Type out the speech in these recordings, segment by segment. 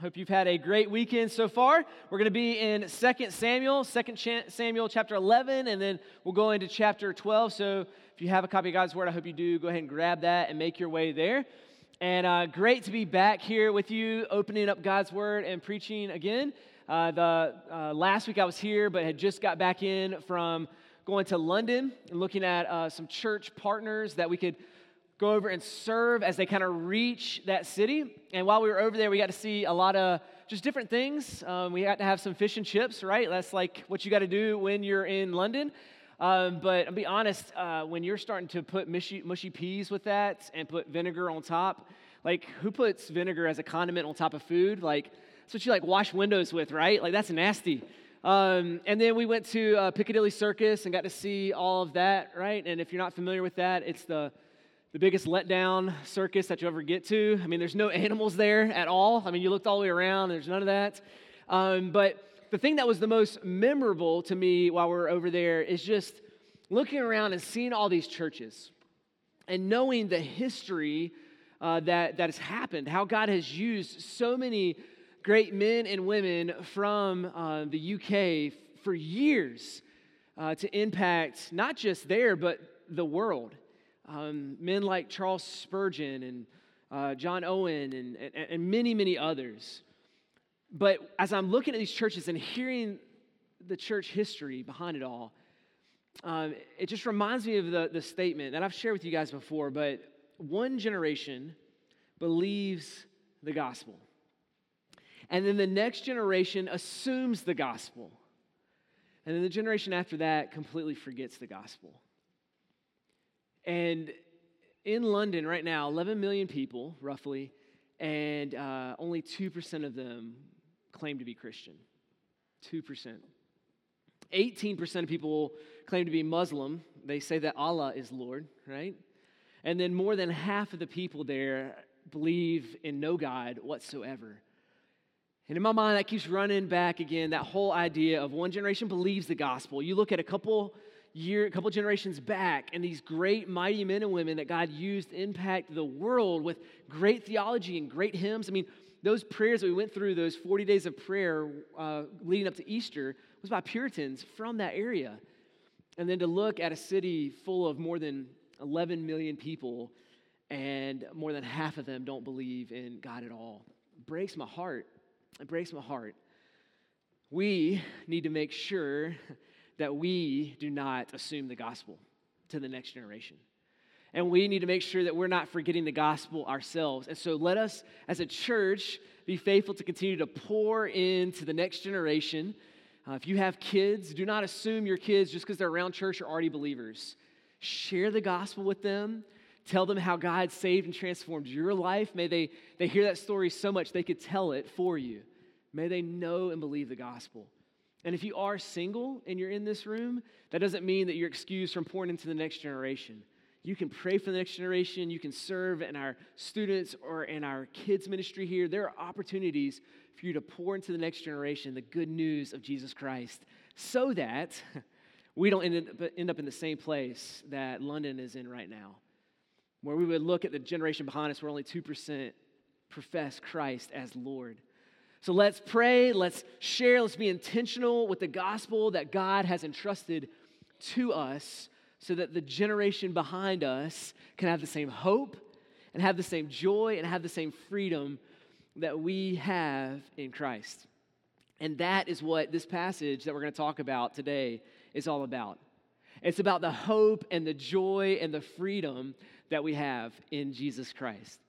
Hope you've had a great weekend so far. We're going to be in 2 Samuel, 2 Samuel chapter 11, and then we'll go into chapter 12. So if you have a copy of God's Word, I hope you do. Go ahead and grab that and make your way there. And uh, great to be back here with you, opening up God's Word and preaching again. Uh, the uh, last week I was here, but had just got back in from going to London and looking at uh, some church partners that we could go over and serve as they kind of reach that city. And while we were over there, we got to see a lot of just different things. Um, we got to have some fish and chips, right? That's like what you got to do when you're in London. Um, but I'll be honest, uh, when you're starting to put mushy, mushy peas with that and put vinegar on top, like who puts vinegar as a condiment on top of food? Like that's what you like wash windows with, right? Like that's nasty. Um, and then we went to uh, Piccadilly Circus and got to see all of that, right? And if you're not familiar with that, it's the the biggest letdown circus that you ever get to. I mean, there's no animals there at all. I mean, you looked all the way around, there's none of that. Um, but the thing that was the most memorable to me while we are over there is just looking around and seeing all these churches and knowing the history uh, that, that has happened, how God has used so many great men and women from uh, the UK for years uh, to impact not just there, but the world um, men like Charles Spurgeon and uh, John Owen and, and, and many, many others. But as I'm looking at these churches and hearing the church history behind it all, um, it just reminds me of the, the statement that I've shared with you guys before, but one generation believes the gospel. And then the next generation assumes the gospel. And then the generation after that completely forgets the gospel. And in London right now, 11 million people, roughly, and uh, only 2% of them claim to be Christian. 2%. 18% of people claim to be Muslim. They say that Allah is Lord, right? And then more than half of the people there believe in no God whatsoever. And in my mind, that keeps running back again that whole idea of one generation believes the gospel. You look at a couple year, a couple generations back, and these great, mighty men and women that God used impact the world with great theology and great hymns. I mean, those prayers that we went through, those 40 days of prayer uh, leading up to Easter, was by Puritans from that area. And then to look at a city full of more than 11 million people, and more than half of them don't believe in God at all. Breaks my heart. It breaks my heart. We need to make sure that we do not assume the gospel to the next generation. And we need to make sure that we're not forgetting the gospel ourselves. And so let us, as a church, be faithful to continue to pour into the next generation. Uh, if you have kids, do not assume your kids, just because they're around church, are already believers. Share the gospel with them. Tell them how God saved and transformed your life. May they, they hear that story so much they could tell it for you. May they know and believe the gospel. And if you are single and you're in this room, that doesn't mean that you're excused from pouring into the next generation. You can pray for the next generation. You can serve in our students or in our kids' ministry here. There are opportunities for you to pour into the next generation the good news of Jesus Christ so that we don't end up, in the same place that London is in right now, where we would look at the generation behind us where only 2% profess Christ as Lord. So let's pray, let's share, let's be intentional with the gospel that God has entrusted to us so that the generation behind us can have the same hope and have the same joy and have the same freedom that we have in Christ. And that is what this passage that we're going to talk about today is all about. It's about the hope and the joy and the freedom that we have in Jesus Christ.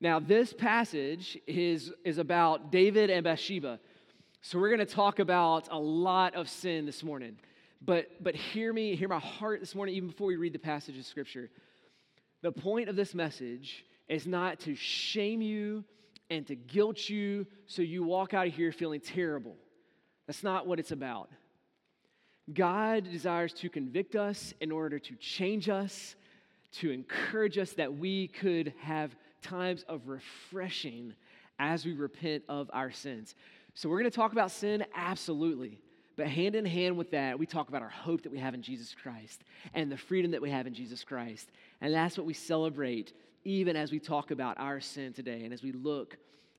Now, this passage is, is about David and Bathsheba. So we're going to talk about a lot of sin this morning. But, but hear me, hear my heart this morning, even before we read the passage of Scripture. The point of this message is not to shame you and to guilt you so you walk out of here feeling terrible. That's not what it's about. God desires to convict us in order to change us, to encourage us that we could have times of refreshing as we repent of our sins. So, we're going to talk about sin, absolutely. But hand in hand with that, we talk about our hope that we have in Jesus Christ and the freedom that we have in Jesus Christ. And that's what we celebrate even as we talk about our sin today and as we look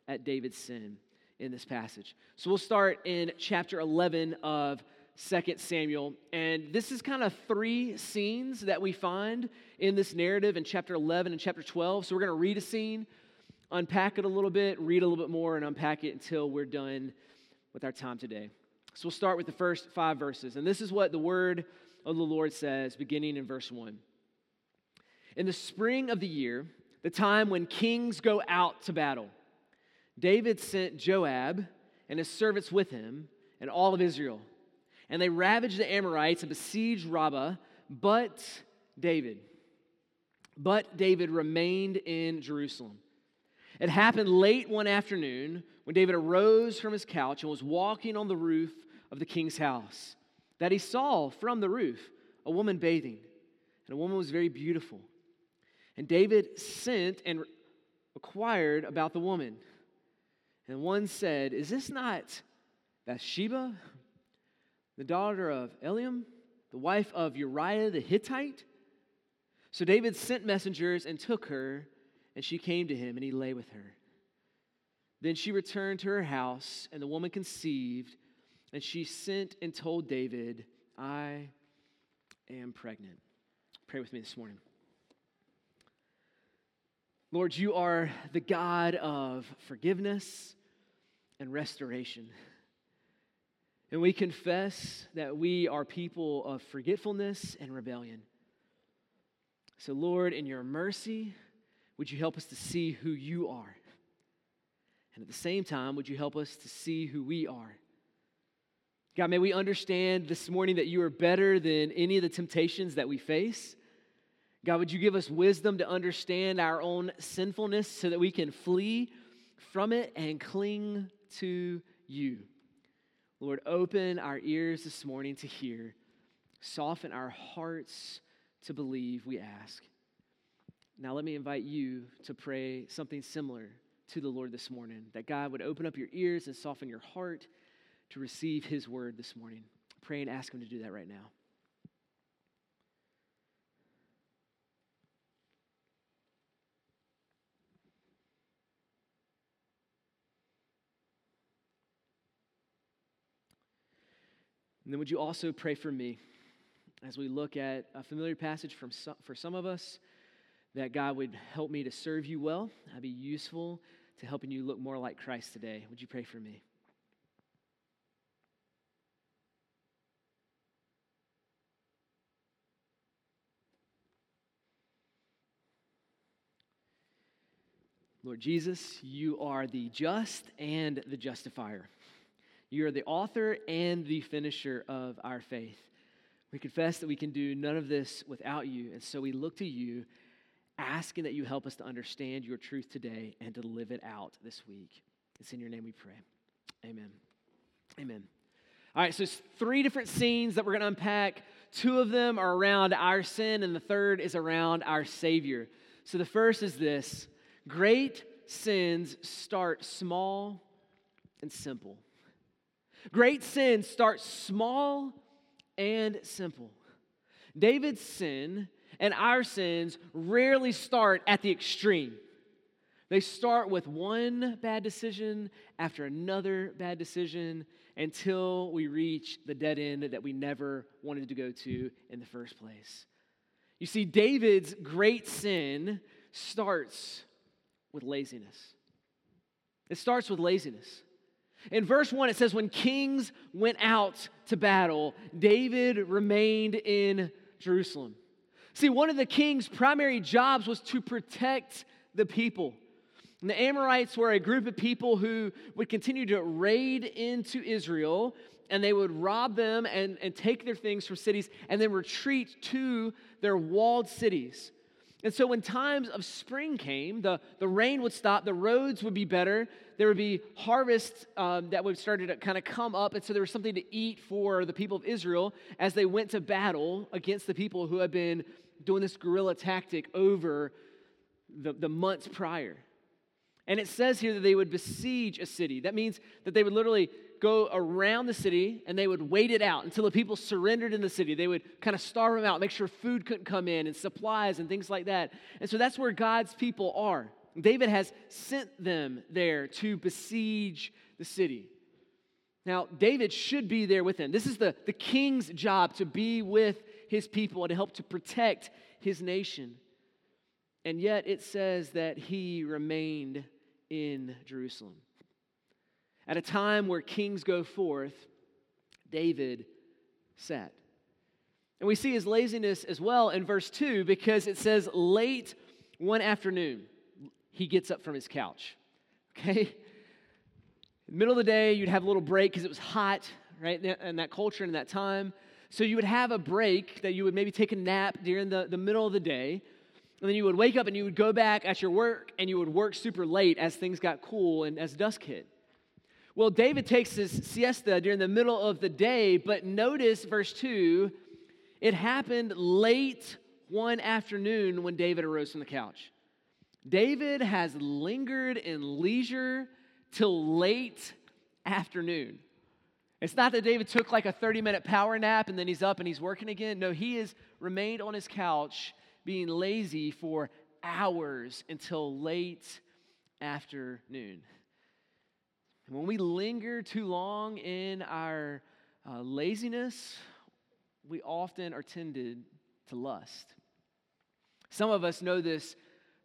at David's sin. in this passage. So we'll start in chapter 11 of 2 Samuel. And this is kind of three scenes that we find in this narrative in chapter 11 and chapter 12. So we're going to read a scene, unpack it a little bit, read a little bit more, and unpack it until we're done with our time today. So we'll start with the first five verses. And this is what the word of the Lord says, beginning in verse 1. In the spring of the year, the time when kings go out to battle, David sent Joab and his servants with him and all of Israel. And they ravaged the Amorites and besieged Rabbah, but David, but David remained in Jerusalem. It happened late one afternoon when David arose from his couch and was walking on the roof of the king's house that he saw from the roof a woman bathing, and a woman was very beautiful. And David sent and inquired about the woman. And one said, Is this not Bathsheba, the daughter of Eliam, the wife of Uriah the Hittite? So David sent messengers and took her, and she came to him, and he lay with her. Then she returned to her house, and the woman conceived, and she sent and told David, I am pregnant. Pray with me this morning. Lord, you are the God of forgiveness and restoration. And we confess that we are people of forgetfulness and rebellion. So, Lord, in your mercy, would you help us to see who you are? And at the same time, would you help us to see who we are? God, may we understand this morning that you are better than any of the temptations that we face. God, would you give us wisdom to understand our own sinfulness so that we can flee from it and cling to you. Lord, open our ears this morning to hear, soften our hearts to believe, we ask. Now, let me invite you to pray something similar to the Lord this morning, that God would open up your ears and soften your heart to receive His word this morning. Pray and ask Him to do that right now. And then would you also pray for me as we look at a familiar passage from some, for some of us that God would help me to serve you well. I'd be useful to helping you look more like Christ today. Would you pray for me? Lord Jesus, you are the just and the justifier. You are the author and the finisher of our faith. We confess that we can do none of this without you, and so we look to you, asking that you help us to understand your truth today and to live it out this week. It's in your name we pray. Amen. Amen. All right, so it's three different scenes that we're going to unpack. Two of them are around our sin, and the third is around our Savior. So the first is this great sins start small and simple. Great sin starts small and simple. David's sin and our sins rarely start at the extreme. They start with one bad decision after another bad decision until we reach the dead end that we never wanted to go to in the first place. You see, David's great sin starts with laziness. It starts with laziness. In verse 1, it says, When kings went out to battle, David remained in Jerusalem. See, one of the king's primary jobs was to protect the people. And the Amorites were a group of people who would continue to raid into Israel and they would rob them and, and take their things from cities and then retreat to their walled cities. And so when times of spring came, the, the rain would stop, the roads would be better, there would be harvests um, that would start to kind of come up, and so there was something to eat for the people of Israel as they went to battle against the people who had been doing this guerrilla tactic over the, the months prior. And it says here that they would besiege a city. That means that they would literally go around the city and they would wait it out until the people surrendered in the city. They would kind of starve them out, make sure food couldn't come in and supplies and things like that. And so that's where God's people are. David has sent them there to besiege the city. Now, David should be there with them. This is the, the king's job to be with his people and to help to protect his nation. And yet it says that he remained in Jerusalem. At a time where kings go forth, David sat. And we see his laziness as well in verse 2 because it says, late one afternoon, he gets up from his couch. Okay? middle of the day, you'd have a little break because it was hot, right? In that culture and in that time. So you would have a break that you would maybe take a nap during the, the middle of the day. And then you would wake up and you would go back at your work and you would work super late as things got cool and as dusk hit. Well, David takes his siesta during the middle of the day, but notice verse 2 it happened late one afternoon when David arose from the couch. David has lingered in leisure till late afternoon. It's not that David took like a 30 minute power nap and then he's up and he's working again. No, he has remained on his couch being lazy for hours until late afternoon. And when we linger too long in our uh, laziness, we often are tended to lust. Some of us know this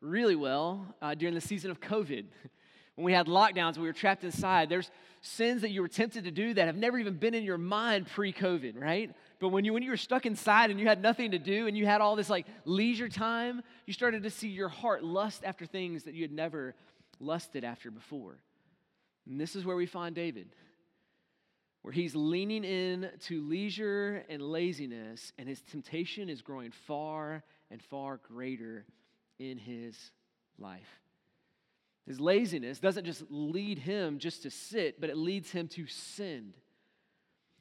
really well uh, during the season of COVID. when we had lockdowns, we were trapped inside. There's sins that you were tempted to do that have never even been in your mind pre COVID, right? But when you, when you were stuck inside and you had nothing to do and you had all this like leisure time, you started to see your heart lust after things that you had never lusted after before. And this is where we find David, where he's leaning in to leisure and laziness, and his temptation is growing far and far greater in his life. His laziness doesn't just lead him just to sit, but it leads him to sin.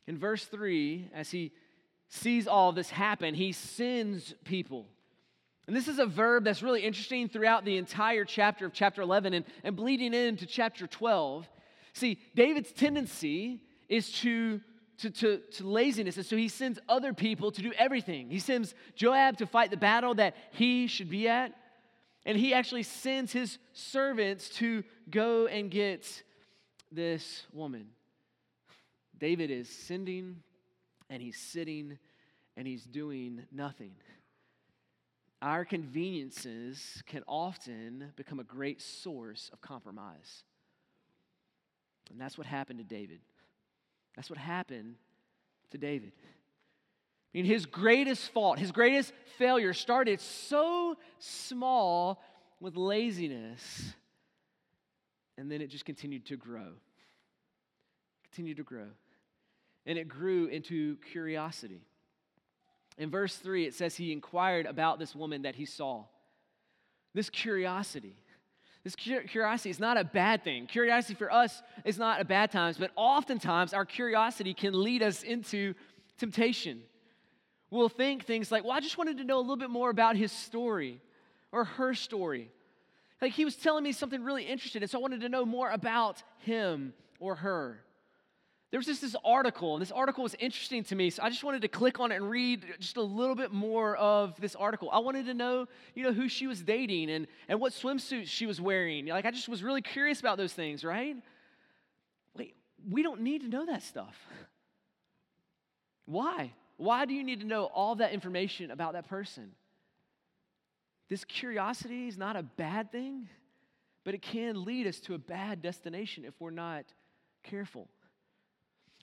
In verse 3, as he sees all this happen, he sends people. And this is a verb that's really interesting throughout the entire chapter of chapter 11 and, and bleeding into chapter 12. See, David's tendency is to, to, to, to laziness, and so he sends other people to do everything. He sends Joab to fight the battle that he should be at, and he actually sends his servants to go and get this woman. David is sending, and he's sitting, and he's doing nothing. Our conveniences can often become a great source of compromise. And that's what happened to David. That's what happened to David. I mean, his greatest fault, his greatest failure started so small with laziness, and then it just continued to grow. Continued to grow. And it grew into curiosity. In verse 3, it says he inquired about this woman that he saw. This curiosity. This curiosity is not a bad thing. Curiosity for us is not a bad times, but oftentimes our curiosity can lead us into temptation. We'll think things like, well, I just wanted to know a little bit more about his story or her story. Like he was telling me something really interesting, and so I wanted to know more about him or her. There was just this article, and this article was interesting to me, so I just wanted to click on it and read just a little bit more of this article. I wanted to know, you know, who she was dating and, and what swimsuit she was wearing. Like, I just was really curious about those things, right? Wait, we don't need to know that stuff. Why? Why do you need to know all that information about that person? This curiosity is not a bad thing, but it can lead us to a bad destination if we're not careful.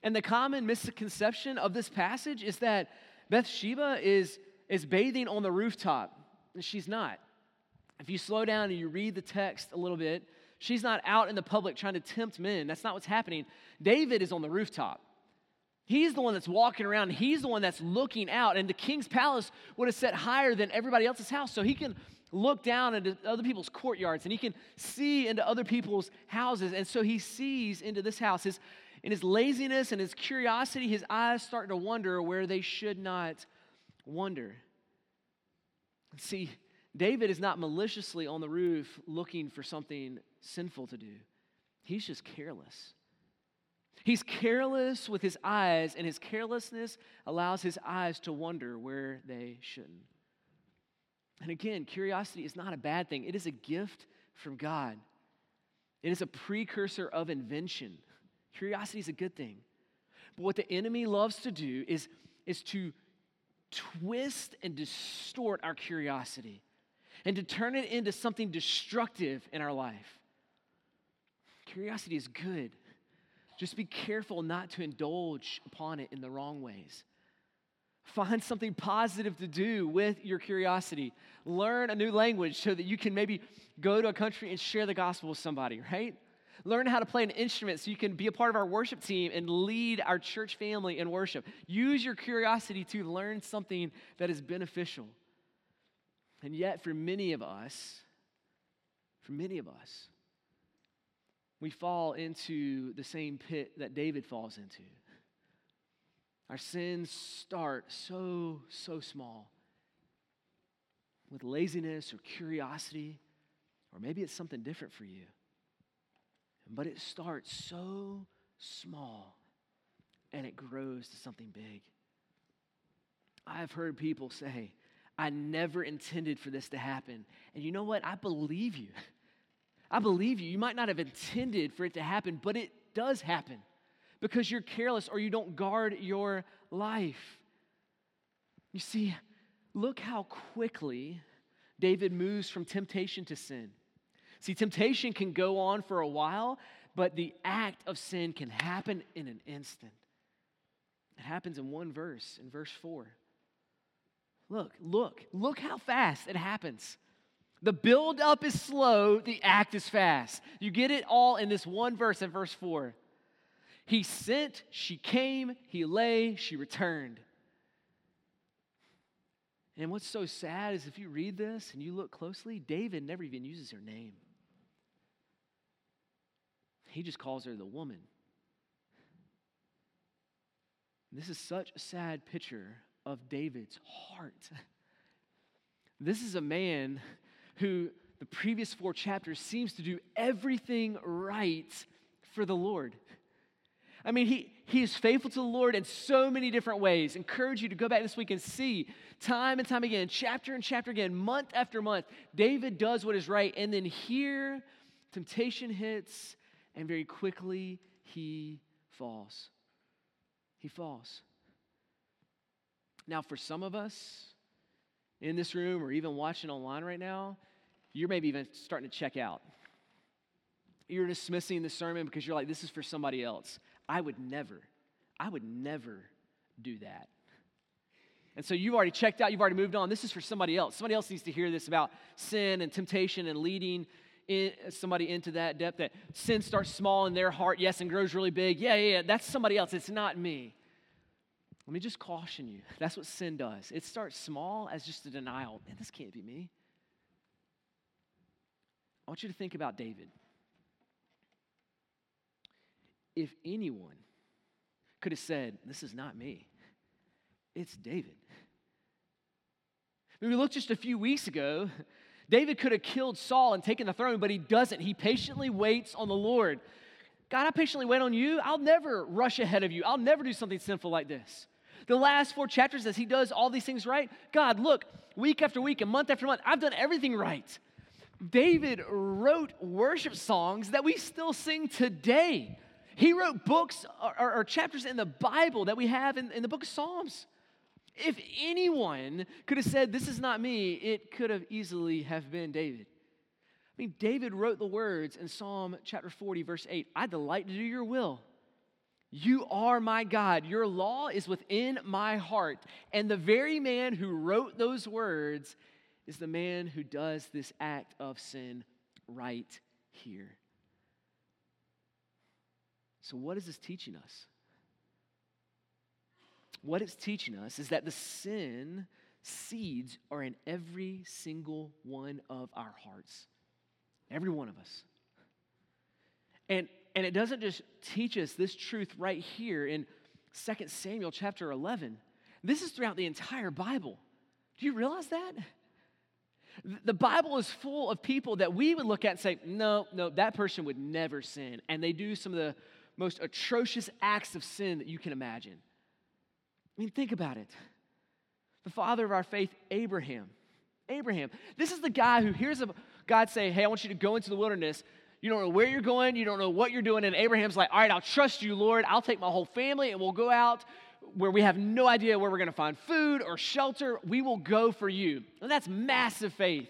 And the common misconception of this passage is that Bathsheba is, is bathing on the rooftop. And she's not. If you slow down and you read the text a little bit, she's not out in the public trying to tempt men. That's not what's happening. David is on the rooftop. He's the one that's walking around. He's the one that's looking out. And the king's palace would have set higher than everybody else's house. So he can look down into other people's courtyards and he can see into other people's houses. And so he sees into this house. His, in his laziness and his curiosity, his eyes start to wonder where they should not wonder. See, David is not maliciously on the roof looking for something sinful to do, he's just careless. He's careless with his eyes, and his carelessness allows his eyes to wander where they shouldn't. And again, curiosity is not a bad thing, it is a gift from God. It is a precursor of invention. Curiosity is a good thing. But what the enemy loves to do is, is to twist and distort our curiosity and to turn it into something destructive in our life. Curiosity is good. Just be careful not to indulge upon it in the wrong ways. Find something positive to do with your curiosity. Learn a new language so that you can maybe go to a country and share the gospel with somebody, right? Learn how to play an instrument so you can be a part of our worship team and lead our church family in worship. Use your curiosity to learn something that is beneficial. And yet, for many of us, for many of us, we fall into the same pit that David falls into. Our sins start so, so small with laziness or curiosity, or maybe it's something different for you. But it starts so small and it grows to something big. I've heard people say, I never intended for this to happen. And you know what? I believe you. I believe you. You might not have intended for it to happen, but it does happen because you're careless or you don't guard your life. You see, look how quickly David moves from temptation to sin. See, temptation can go on for a while, but the act of sin can happen in an instant. It happens in one verse, in verse 4. Look, look, look how fast it happens. The build up is slow, the act is fast. You get it all in this one verse in verse 4. He sent, she came, he lay, she returned. And what's so sad is if you read this and you look closely, David never even uses her name. He just calls her the woman. This is such a sad picture of David's heart. This is a man who the previous four chapters seems to do everything right for the Lord. I mean, he, he is faithful to the Lord in so many different ways. Encourage you to go back this week and see time and time again, chapter and chapter again, month after month, David does what is right. And then here, temptation hits, and very quickly he falls. He falls. Now, for some of us, in this room or even watching online right now, you're maybe even starting to check out. You're dismissing the sermon because you're like, this is for somebody else. I would never, I would never do that. And so you've already checked out, you've already moved on. This is for somebody else. Somebody else needs to hear this about sin and temptation and leading in, somebody into that depth that sin starts small in their heart, yes, and grows really big. Yeah, yeah, yeah, that's somebody else. It's not me. Let me just caution you. That's what sin does. It starts small as just a denial. Man, this can't be me. I want you to think about David. If anyone could have said, This is not me, it's David. When we looked just a few weeks ago, David could have killed Saul and taken the throne, but he doesn't. He patiently waits on the Lord. God, I patiently wait on you. I'll never rush ahead of you. I'll never do something sinful like this. The last four chapters, as he does all these things right, God, look, week after week and month after month, I've done everything right. David wrote worship songs that we still sing today. He wrote books or, or, or chapters in the Bible that we have in, in the book of Psalms. If anyone could have said, This is not me, it could have easily have been David. I mean, David wrote the words in Psalm chapter 40, verse 8 I delight to do your will. You are my God. Your law is within my heart. And the very man who wrote those words is the man who does this act of sin right here. So, what is this teaching us? What it's teaching us is that the sin seeds are in every single one of our hearts. Every one of us. And and it doesn't just teach us this truth right here in 2 Samuel chapter 11. This is throughout the entire Bible. Do you realize that? The Bible is full of people that we would look at and say, no, no, that person would never sin. And they do some of the most atrocious acts of sin that you can imagine. I mean, think about it. The father of our faith, Abraham. Abraham. This is the guy who hears God say, Hey, I want you to go into the wilderness. You don't know where you're going, you don't know what you're doing. And Abraham's like, All right, I'll trust you, Lord. I'll take my whole family and we'll go out where we have no idea where we're going to find food or shelter. We will go for you. And that's massive faith.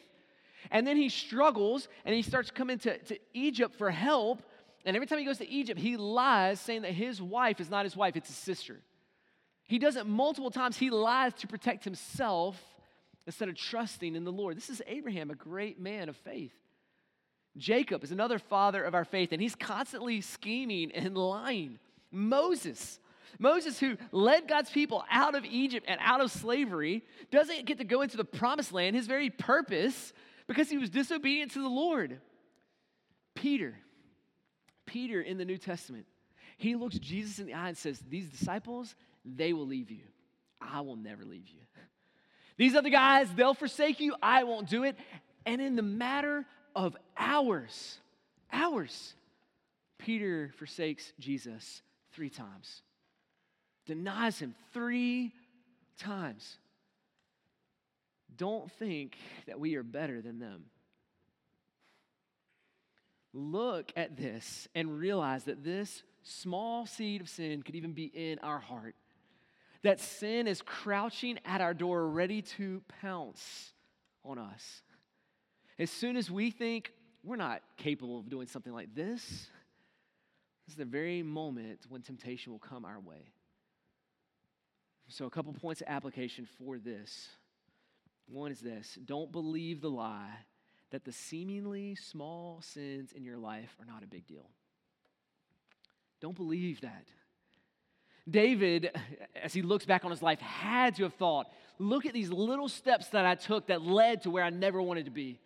And then he struggles and he starts coming to, to Egypt for help. And every time he goes to Egypt, he lies saying that his wife is not his wife, it's his sister. He does it multiple times. He lies to protect himself instead of trusting in the Lord. This is Abraham, a great man of faith. Jacob is another father of our faith, and he's constantly scheming and lying. Moses, Moses, who led God's people out of Egypt and out of slavery, doesn't get to go into the promised land, his very purpose, because he was disobedient to the Lord. Peter, Peter in the New Testament, he looks Jesus in the eye and says, These disciples, they will leave you. I will never leave you. These other guys, they'll forsake you. I won't do it. And in the matter of hours, hours, Peter forsakes Jesus three times, denies him three times. Don't think that we are better than them. Look at this and realize that this small seed of sin could even be in our heart that sin is crouching at our door, ready to pounce on us. As soon as we think we're not capable of doing something like this, this is the very moment when temptation will come our way. So, a couple points of application for this. One is this don't believe the lie that the seemingly small sins in your life are not a big deal. Don't believe that. David, as he looks back on his life, had to have thought, look at these little steps that I took that led to where I never wanted to be.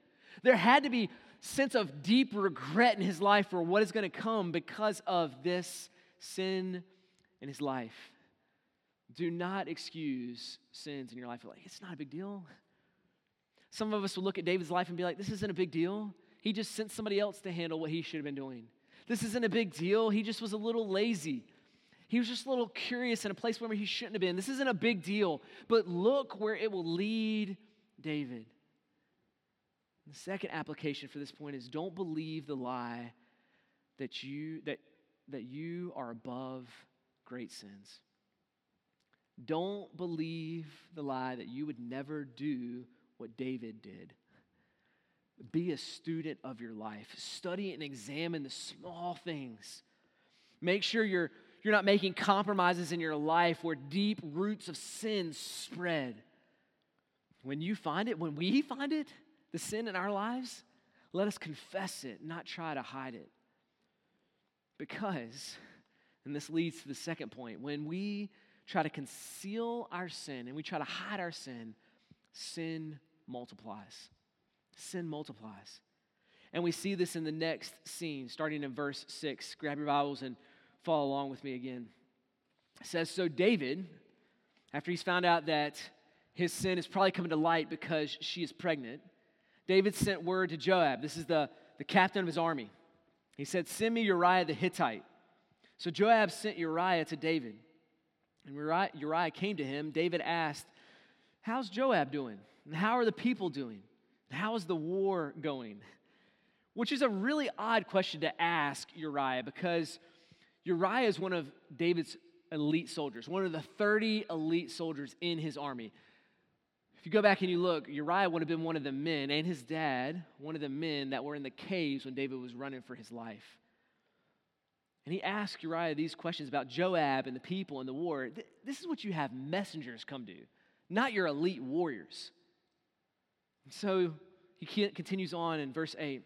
There had to be sense of deep regret in his life for what is going to come because of this sin in his life. Do not excuse sins in your life. Like, it's not a big deal. Some of us will look at David's life and be like, this isn't a big deal. He just sent somebody else to handle what he should have been doing. This isn't a big deal. He just was a little lazy. He was just a little curious in a place where he shouldn't have been. This isn't a big deal, but look where it will lead David. The second application for this point is don't believe the lie that you that that you are above great sins. Don't believe the lie that you would never do what David did. Be a student of your life. Study and examine the small things. Make sure you're you're not making compromises in your life where deep roots of sin spread. When you find it, when we find it, the sin in our lives, let us confess it, not try to hide it. Because, and this leads to the second point, when we try to conceal our sin and we try to hide our sin, sin multiplies. Sin multiplies. And we see this in the next scene, starting in verse 6. Grab your Bibles and follow along with me again. It says, So David, after he's found out that his sin is probably coming to light because she is pregnant, David sent word to Joab. This is the, the captain of his army. He said, Send me Uriah the Hittite. So Joab sent Uriah to David. And Uriah, Uriah came to him. David asked, How's Joab doing? And how are the people doing? How is the war going? Which is a really odd question to ask Uriah because Uriah is one of David's elite soldiers, one of the 30 elite soldiers in his army. If you go back and you look, Uriah would have been one of the men, and his dad, one of the men that were in the caves when David was running for his life. And he asked Uriah these questions about Joab and the people and the war. This is what you have messengers come do, not your elite warriors. So he continues on in verse 8.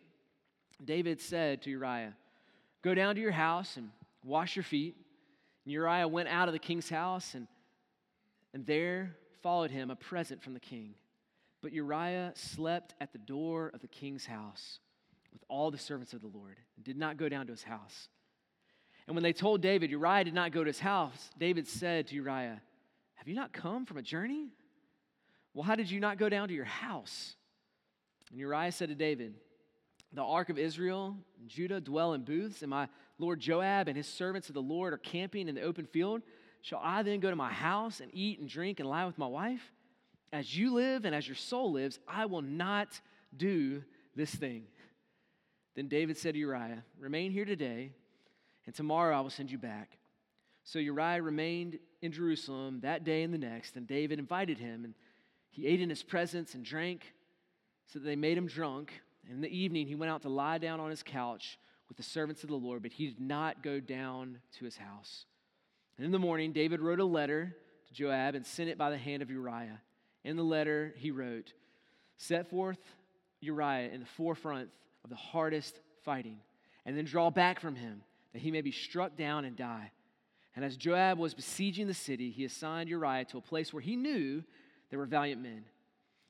David said to Uriah, Go down to your house and wash your feet. And Uriah went out of the king's house, and, and there followed him a present from the king. But Uriah slept at the door of the king's house with all the servants of the Lord and did not go down to his house. And when they told David, Uriah did not go to his house, David said to Uriah, Have you not come from a journey? Well, how did you not go down to your house? And Uriah said to David, The ark of Israel and Judah dwell in booths, and my Lord Joab and his servants of the Lord are camping in the open field. Shall I then go to my house and eat and drink and lie with my wife? As you live and as your soul lives, I will not do this thing. Then David said to Uriah, Remain here today, and tomorrow I will send you back. So Uriah remained in Jerusalem that day and the next, and David invited him, and he ate in his presence and drank, so that they made him drunk. And in the evening, he went out to lie down on his couch with the servants of the Lord, but he did not go down to his house. And in the morning, David wrote a letter to Joab and sent it by the hand of Uriah. In the letter, he wrote, Set forth Uriah in the forefront of the hardest fighting, and then draw back from him, that he may be struck down and die. And as Joab was besieging the city, he assigned Uriah to a place where he knew there were valiant men.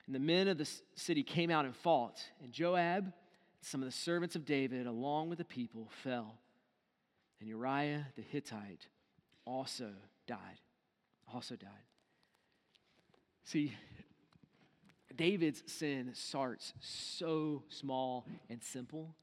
And the men of the city came out and fought, and Joab some of the servants of David, along with the people, fell. And Uriah the Hittite also died. Also died. See, David's sin starts so small and simple.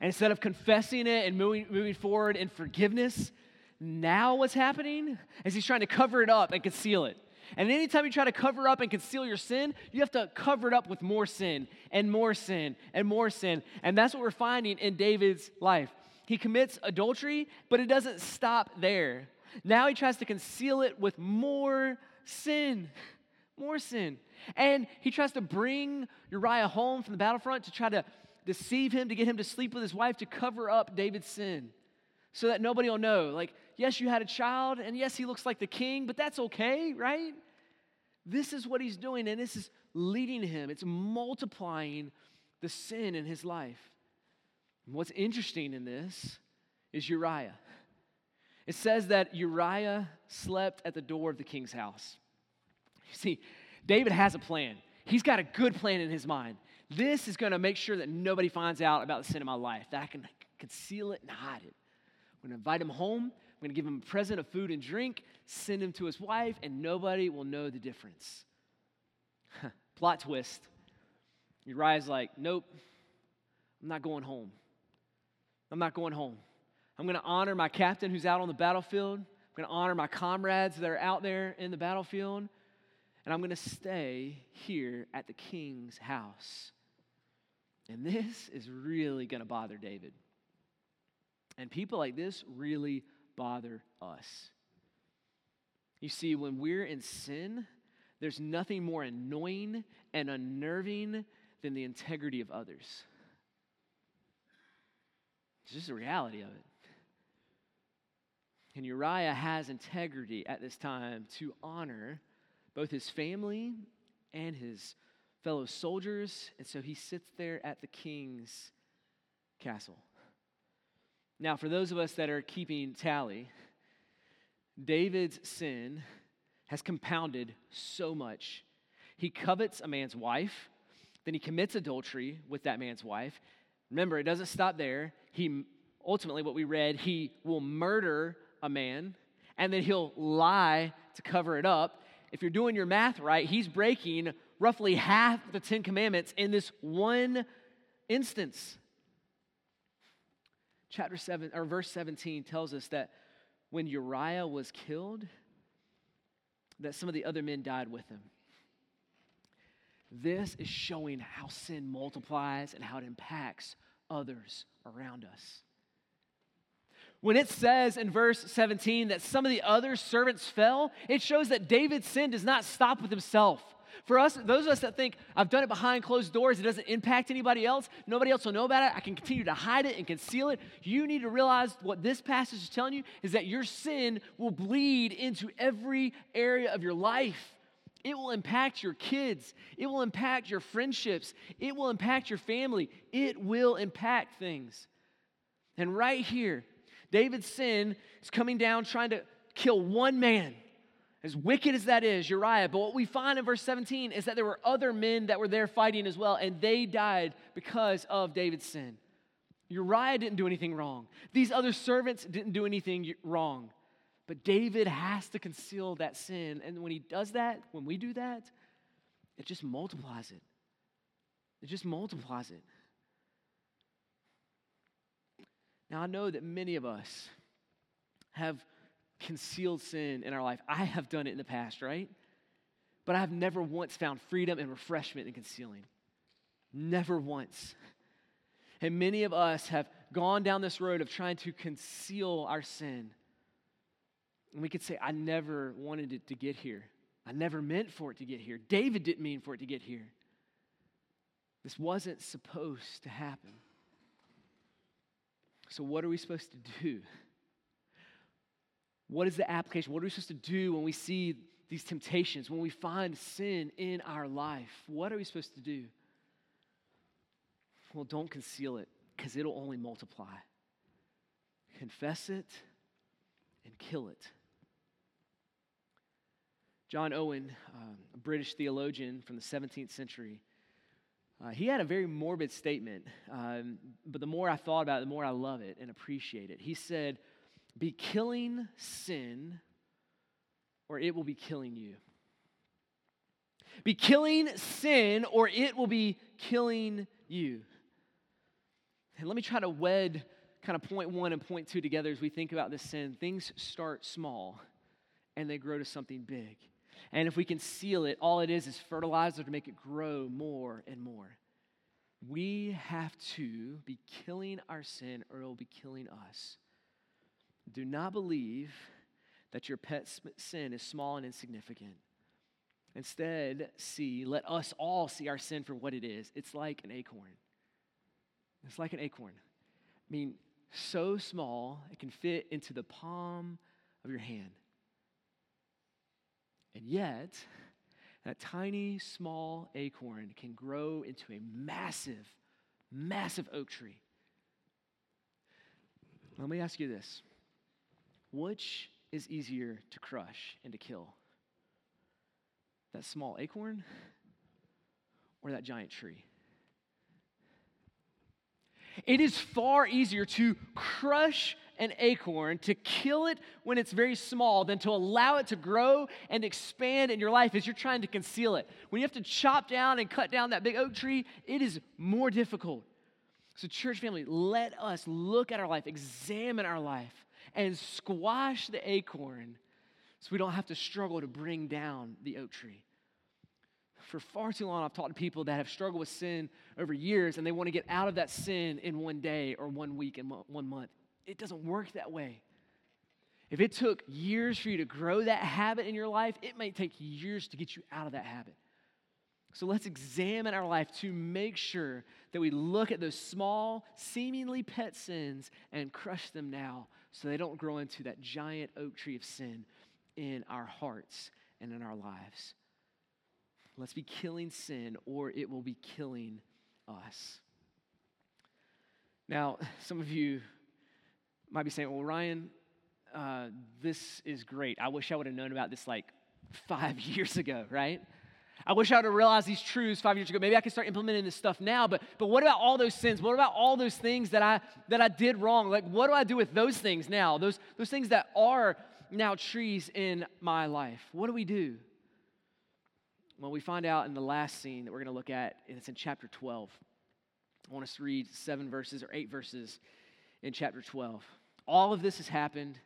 And instead of confessing it and moving, moving forward in forgiveness, now what's happening is he's trying to cover it up and conceal it. And anytime you try to cover up and conceal your sin, you have to cover it up with more sin and more sin and more sin. And that's what we're finding in David's life. He commits adultery, but it doesn't stop there. Now he tries to conceal it with more sin. More sin. And he tries to bring Uriah home from the battlefront to try to deceive him, to get him to sleep with his wife, to cover up David's sin so that nobody will know. Like, yes, you had a child, and yes, he looks like the king, but that's okay, right? This is what he's doing, and this is leading him. It's multiplying the sin in his life. And what's interesting in this is Uriah. It says that Uriah slept at the door of the king's house. You see, David has a plan. He's got a good plan in his mind. This is going to make sure that nobody finds out about the sin of my life, that I can conceal it and hide it. I'm going to invite him home. I'm going to give him a present of food and drink, send him to his wife, and nobody will know the difference. Plot twist. Uriah's like, nope, I'm not going home. I'm not going home. I'm going to honor my captain who's out on the battlefield. I'm going to honor my comrades that are out there in the battlefield. And I'm going to stay here at the king's house. And this is really going to bother David. And people like this really bother us. You see, when we're in sin, there's nothing more annoying and unnerving than the integrity of others. It's just the reality of it. And Uriah has integrity at this time to honor both his family and his fellow soldiers. And so he sits there at the king's castle. Now, for those of us that are keeping tally, David's sin has compounded so much. He covets a man's wife, then he commits adultery with that man's wife. Remember, it doesn't stop there. He ultimately, what we read, he will murder a man, and then he'll lie to cover it up. If you're doing your math right, he's breaking roughly half the Ten Commandments in this one instance chapter 7 or verse 17 tells us that when Uriah was killed, that some of the other men died with him. This is showing how sin multiplies and how it impacts others around us. When it says in verse 17 that some of the other servants fell, it shows that David's sin does not stop with himself. For us, those of us that think I've done it behind closed doors, it doesn't impact anybody else, nobody else will know about it, I can continue to hide it and conceal it. You need to realize what this passage is telling you is that your sin will bleed into every area of your life. It will impact your kids. It will impact your friendships. It will impact your family. It will impact things. And right here, David's sin is coming down trying to kill one man as wicked as that is, Uriah, but what we find in verse 17 is that there were other men that were there fighting as well, and they died because of David's sin. Uriah didn't do anything wrong. These other servants didn't do anything wrong. But David has to conceal that sin. And when he does that, when we do that, it just multiplies it. It just multiplies it. Now, I know that many of us have concealed sin in our life. I have done it in the past, right? But I have never once found freedom and refreshment in concealing. Never once. And many of us have gone down this road of trying to conceal our sin. And we could say, I never wanted it to get here. I never meant for it to get here. David didn't mean for it to get here. This wasn't supposed to happen. So, what are we supposed to do? What is the application? What are we supposed to do when we see these temptations, when we find sin in our life? What are we supposed to do? Well, don't conceal it because it'll only multiply. Confess it and kill it. John Owen, uh, a British theologian from the 17th century, uh, he had a very morbid statement, um, but the more I thought about it, the more I love it and appreciate it. He said, Be killing sin, or it will be killing you. Be killing sin, or it will be killing you. And let me try to wed kind of point one and point two together as we think about this sin. Things start small and they grow to something big. And if we can seal it, all it is is fertilizer to make it grow more and more. We have to be killing our sin or it will be killing us. Do not believe that your pet sin is small and insignificant. Instead, see, let us all see our sin for what it is. It's like an acorn. It's like an acorn. I mean, so small it can fit into the palm of your hand. And yet, that tiny, small acorn can grow into a massive, massive oak tree. Let me ask you this which is easier to crush and to kill? That small acorn or that giant tree? It is far easier to crush an acorn, to kill it when it's very small, than to allow it to grow and expand in your life as you're trying to conceal it. When you have to chop down and cut down that big oak tree, it is more difficult. So, church family, let us look at our life, examine our life, and squash the acorn so we don't have to struggle to bring down the oak tree for far too long, I've talked to people that have struggled with sin over years and they want to get out of that sin in one day or one week and one month. It doesn't work that way. If it took years for you to grow that habit in your life, it may take years to get you out of that habit. So let's examine our life to make sure that we look at those small, seemingly pet sins and crush them now so they don't grow into that giant oak tree of sin in our hearts and in our lives. Let's be killing sin, or it will be killing us. Now, some of you might be saying, well, Ryan, uh, this is great. I wish I would have known about this like five years ago, right? I wish I would have realized these truths five years ago. Maybe I could start implementing this stuff now. But, but what about all those sins? What about all those things that I, that I did wrong? Like, what do I do with those things now? Those, those things that are now trees in my life. What do we do? Well, we find out in the last scene that we're going to look at, and it's in chapter 12. I want us to read seven verses or eight verses in chapter 12. All of this has happened.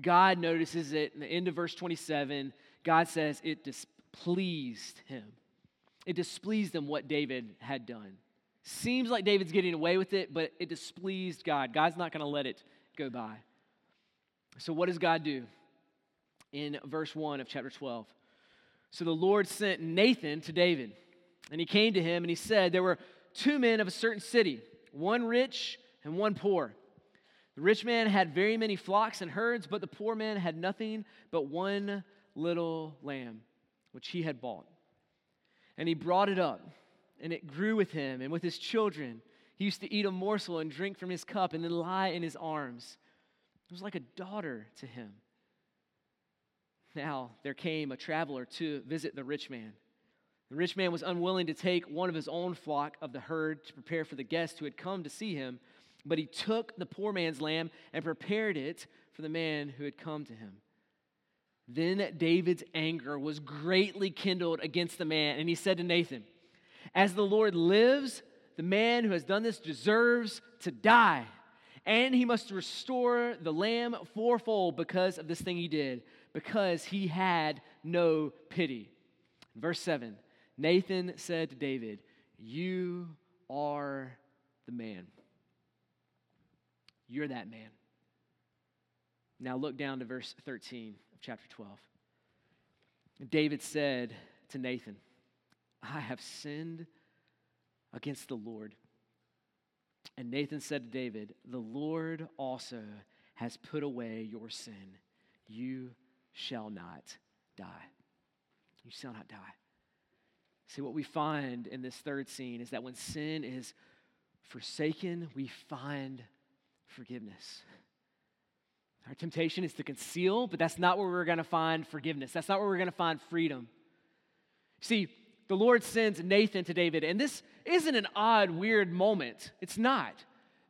God notices it. In the end of verse 27, God says it displeased him. It displeased him what David had done. Seems like David's getting away with it, but it displeased God. God's not going to let it go by. So, what does God do? In verse 1 of chapter 12, so the Lord sent Nathan to David, and he came to him and he said, There were two men of a certain city, one rich and one poor. The rich man had very many flocks and herds, but the poor man had nothing but one little lamb, which he had bought. And he brought it up, and it grew with him and with his children. He used to eat a morsel and drink from his cup and then lie in his arms. It was like a daughter to him. Now there came a traveler to visit the rich man. The rich man was unwilling to take one of his own flock of the herd to prepare for the guest who had come to see him, but he took the poor man's lamb and prepared it for the man who had come to him. Then David's anger was greatly kindled against the man, and he said to Nathan, As the Lord lives, the man who has done this deserves to die, and he must restore the lamb fourfold because of this thing he did because he had no pity. Verse 7 Nathan said to David, You are the man. You're that man. Now look down to verse 13 of chapter 12. David said to Nathan, I have sinned against the Lord. And Nathan said to David, The Lord also has put away your sin. You shall not die. You shall not die. See, what we find in this third scene is that when sin is forsaken, we find forgiveness. Our temptation is to conceal, but that's not where we're going to find forgiveness. That's not where we're going to find freedom. See, the Lord sends Nathan to David, and this isn't an odd, weird moment. It's not.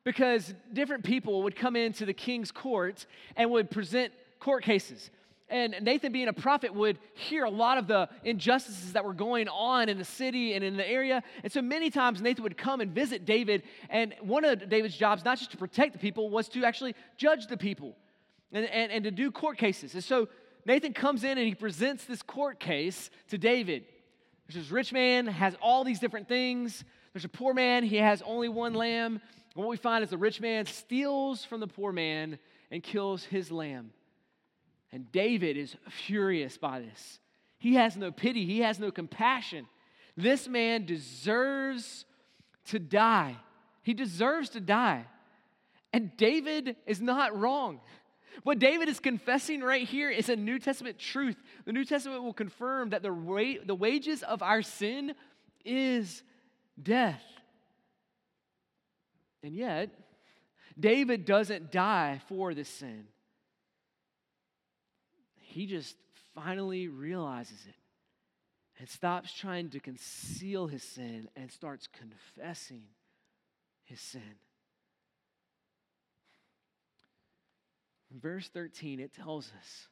Because different people would come into the king's court and would present court cases. And Nathan, being a prophet, would hear a lot of the injustices that were going on in the city and in the area. And so many times Nathan would come and visit David. And one of David's jobs, not just to protect the people, was to actually judge the people and, and, and to do court cases. And so Nathan comes in and he presents this court case to David. There's this rich man, has all these different things. There's a poor man, he has only one lamb. And what we find is the rich man steals from the poor man and kills his lamb. And David is furious by this. He has no pity, he has no compassion. This man deserves to die. He deserves to die. And David is not wrong. What David is confessing right here is a New Testament truth. The New Testament will confirm that the, wa- the wages of our sin is death. And yet, David doesn't die for this sin he just finally realizes it and stops trying to conceal his sin and starts confessing his sin. Verse 13, it tells us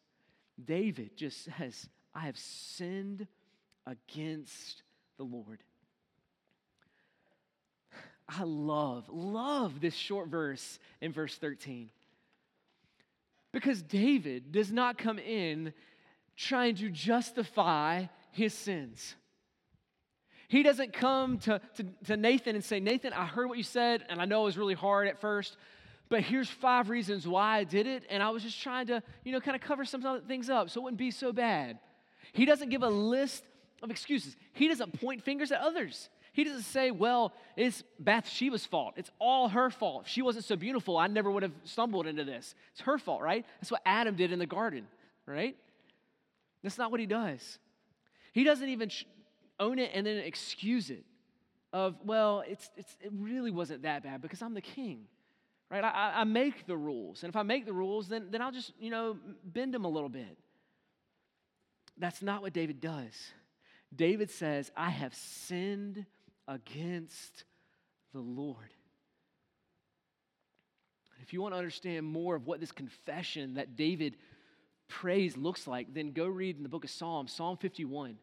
David just says, I have sinned against the Lord. I love, love this short verse in verse 13. Because David does not come in trying to justify his sins. He doesn't come to, to, to, Nathan and say, Nathan, I heard what you said, and I know it was really hard at first, but here's five reasons why I did it, and I was just trying to, you know, kind of cover some things up so it wouldn't be so bad. He doesn't give a list of excuses. He doesn't point fingers at others. He doesn't say, well, it's Bathsheba's fault. It's all her fault. If she wasn't so beautiful, I never would have stumbled into this. It's her fault, right? That's what Adam did in the garden, right? That's not what he does. He doesn't even own it and then excuse it of, well, it's, it's, it really wasn't that bad because I'm the king, right? I, I make the rules. And if I make the rules, then, then I'll just, you know, bend them a little bit. That's not what David does. David says, I have sinned against the Lord. If you want to understand more of what this confession that David prays looks like, then go read in the book of Psalms, Psalm 51.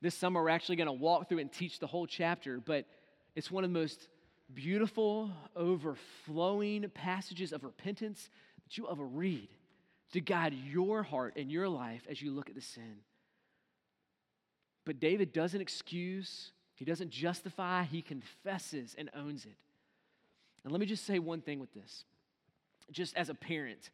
This summer, we're actually going to walk through and teach the whole chapter, but it's one of the most beautiful, overflowing passages of repentance that you'll ever read to guide your heart and your life as you look at the sin. But David doesn't excuse, he doesn't justify, he confesses and owns it. And let me just say one thing with this. Just as a parent,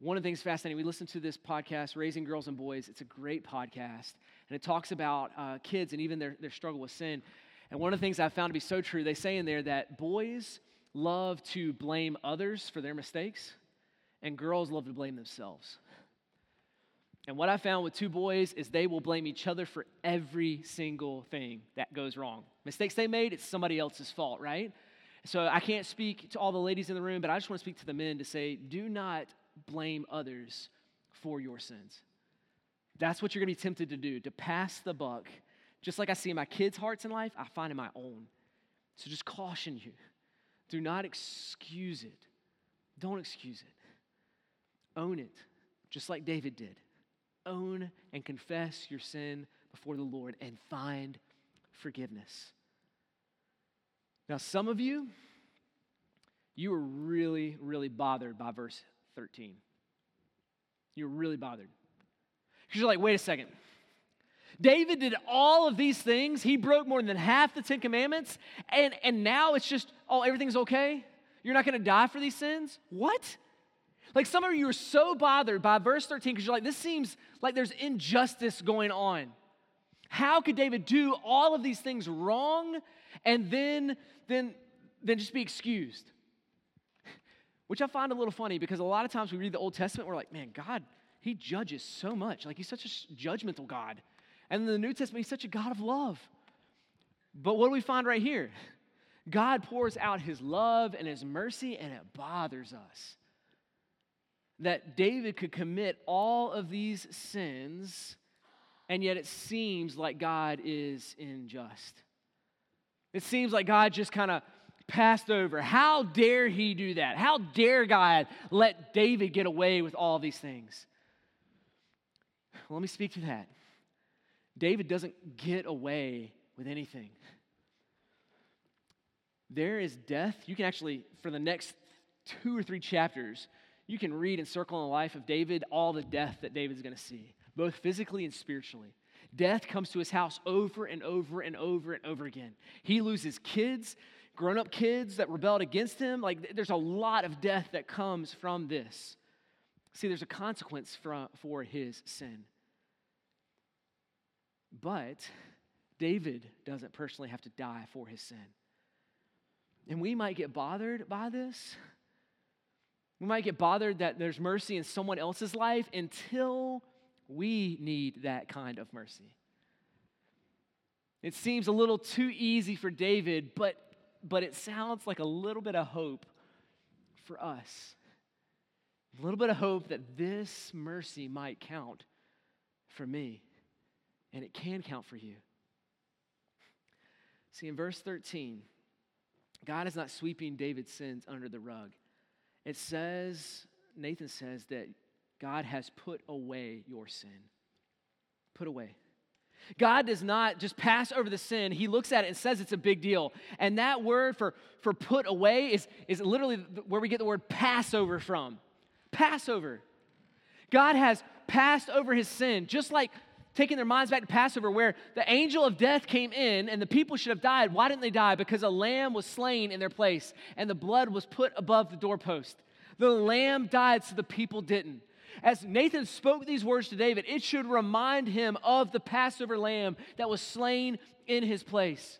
one of the things fascinating, we listen to this podcast, Raising Girls and Boys. It's a great podcast, and it talks about uh, kids and even their, their struggle with sin. And one of the things I found to be so true, they say in there that boys love to blame others for their mistakes, and girls love to blame themselves. And what I found with two boys is they will blame each other for every single thing that goes wrong. Mistakes they made, it's somebody else's fault, right? So I can't speak to all the ladies in the room, but I just want to speak to the men to say, do not blame others for your sins. That's what you're going to be tempted to do, to pass the buck. Just like I see in my kids' hearts in life, I find in my own. So just caution you. Do not excuse it. Don't excuse it. Own it, just like David did own and confess your sin before the Lord and find forgiveness. Now, some of you, you are really, really bothered by verse 13. You're really bothered. Because you're like, wait a second. David did all of these things. He broke more than half the Ten Commandments, and, and now it's just, oh, everything's okay? You're not gonna die for these sins? What? Like some of you are so bothered by verse 13 because you're like, this seems like there's injustice going on. How could David do all of these things wrong and then, then, then just be excused? Which I find a little funny because a lot of times we read the Old Testament, we're like, man, God, He judges so much. Like He's such a judgmental God. And in the New Testament, He's such a God of love. But what do we find right here? God pours out His love and His mercy, and it bothers us that David could commit all of these sins, and yet it seems like God is unjust. It seems like God just kind of passed over. How dare he do that? How dare God let David get away with all these things? Well, let me speak to that. David doesn't get away with anything. There is death. You can actually, for the next two or three chapters, you can read and circle in the life of David all the death that David's going to see, both physically and spiritually. Death comes to his house over and over and over and over again. He loses kids, grown up kids that rebelled against him. Like, there's a lot of death that comes from this. See, there's a consequence for, for his sin. But David doesn't personally have to die for his sin. And we might get bothered by this we might get bothered that there's mercy in someone else's life until we need that kind of mercy. It seems a little too easy for David, but, but it sounds like a little bit of hope for us. A little bit of hope that this mercy might count for me, and it can count for you. See, in verse 13, God is not sweeping David's sins under the rug. It says, Nathan says that God has put away your sin. Put away. God does not just pass over the sin. He looks at it and says it's a big deal. And that word for, for put away is, is literally where we get the word Passover from. Passover. God has passed over his sin, just like taking their minds back to Passover, where the angel of death came in and the people should have died. Why didn't they die? Because a lamb was slain in their place and the blood was put above the doorpost. The lamb died so the people didn't. As Nathan spoke these words to David, it should remind him of the Passover lamb that was slain in his place.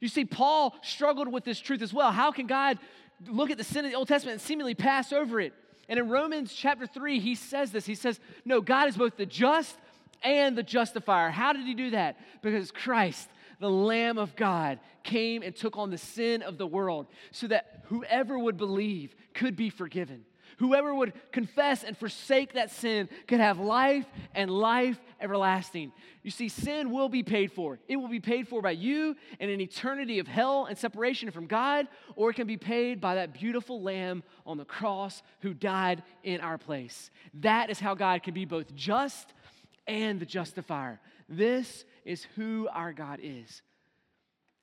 You see, Paul struggled with this truth as well. How can God look at the sin of the Old Testament and seemingly pass over it? And in Romans chapter 3, he says this. He says, No, God is both the just and the justifier. How did he do that? Because Christ, the Lamb of God, came and took on the sin of the world so that whoever would believe could be forgiven. Whoever would confess and forsake that sin could have life and life everlasting. You see, sin will be paid for. It will be paid for by you in an eternity of hell and separation from God, or it can be paid by that beautiful lamb on the cross who died in our place. That is how God can be both just and the justifier. This is who our God is.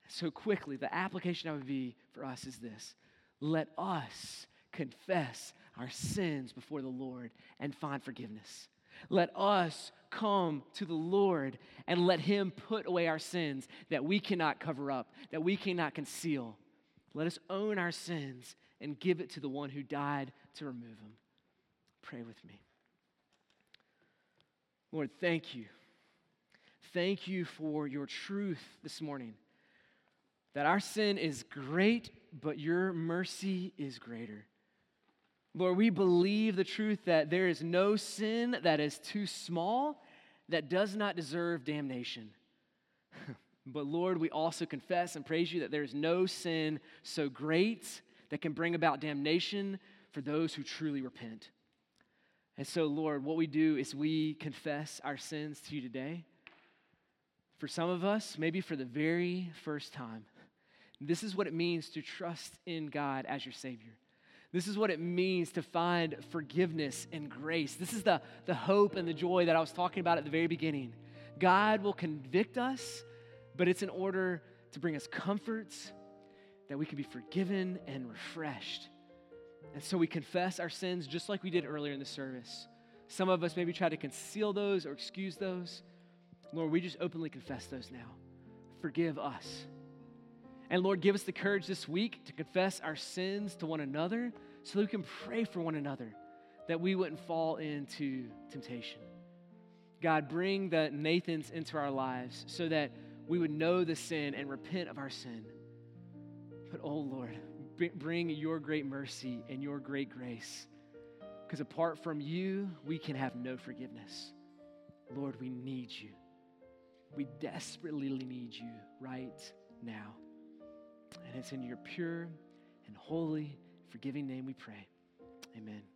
So, quickly, the application of would be for us is this let us confess our sins before the Lord and find forgiveness. Let us come to the Lord and let Him put away our sins that we cannot cover up, that we cannot conceal. Let us own our sins and give it to the one who died to remove them. Pray with me. Lord, thank you. Thank you for your truth this morning. That our sin is great, but your mercy is greater. Lord, we believe the truth that there is no sin that is too small that does not deserve damnation. but Lord, we also confess and praise you that there is no sin so great that can bring about damnation for those who truly repent. And so, Lord, what we do is we confess our sins to you today. For some of us, maybe for the very first time, this is what it means to trust in God as your Savior. This is what it means to find forgiveness and grace. This is the, the hope and the joy that I was talking about at the very beginning. God will convict us, but it's in order to bring us comforts that we can be forgiven and refreshed. And so we confess our sins just like we did earlier in the service. Some of us maybe try to conceal those or excuse those. Lord, we just openly confess those now. Forgive us. And Lord, give us the courage this week to confess our sins to one another so that we can pray for one another, that we wouldn't fall into temptation. God, bring the Nathans into our lives so that we would know the sin and repent of our sin. But, oh Lord, bring your great mercy and your great grace. Because apart from you, we can have no forgiveness. Lord, we need you. We desperately need you right now. And it's in your pure and holy, forgiving name we pray. Amen.